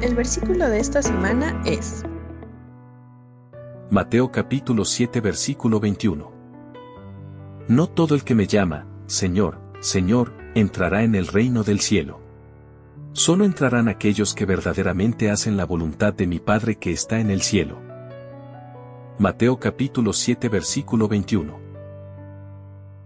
El versículo de esta semana es Mateo capítulo 7 versículo 21. No todo el que me llama, Señor, Señor, entrará en el reino del cielo. Solo entrarán aquellos que verdaderamente hacen la voluntad de mi Padre que está en el cielo. Mateo capítulo 7 versículo 21.